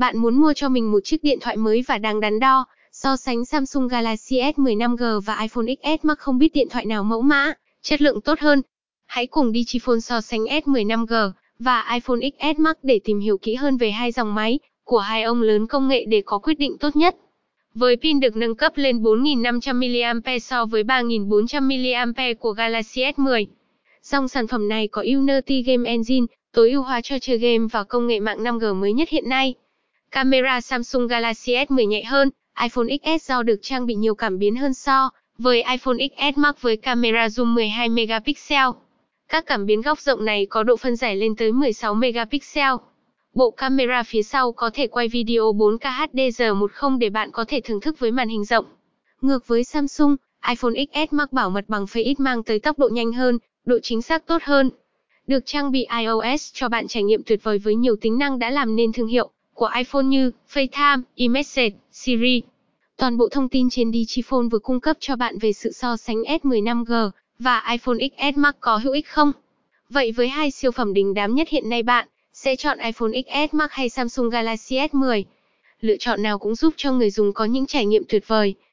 Bạn muốn mua cho mình một chiếc điện thoại mới và đang đắn đo, so sánh Samsung Galaxy S10 5G và iPhone XS Max không biết điện thoại nào mẫu mã, chất lượng tốt hơn. Hãy cùng Digiphone so sánh S10 5G và iPhone XS Max để tìm hiểu kỹ hơn về hai dòng máy của hai ông lớn công nghệ để có quyết định tốt nhất. Với pin được nâng cấp lên 4.500 mAh so với 3.400 mAh của Galaxy S10. Dòng sản phẩm này có Unity Game Engine, tối ưu hóa cho chơi game và công nghệ mạng 5G mới nhất hiện nay. Camera Samsung Galaxy S10 nhạy hơn, iPhone XS do được trang bị nhiều cảm biến hơn so với iPhone XS Max với camera zoom 12 megapixel. Các cảm biến góc rộng này có độ phân giải lên tới 16 megapixel. Bộ camera phía sau có thể quay video 4K HDR10 để bạn có thể thưởng thức với màn hình rộng. Ngược với Samsung, iPhone XS Max bảo mật bằng Face ID mang tới tốc độ nhanh hơn, độ chính xác tốt hơn. Được trang bị iOS cho bạn trải nghiệm tuyệt vời với nhiều tính năng đã làm nên thương hiệu của iPhone như FaceTime, iMessage, Siri. Toàn bộ thông tin trên Digiphone vừa cung cấp cho bạn về sự so sánh S10 5G và iPhone XS Max có hữu ích không? Vậy với hai siêu phẩm đình đám nhất hiện nay bạn sẽ chọn iPhone XS Max hay Samsung Galaxy S10? Lựa chọn nào cũng giúp cho người dùng có những trải nghiệm tuyệt vời.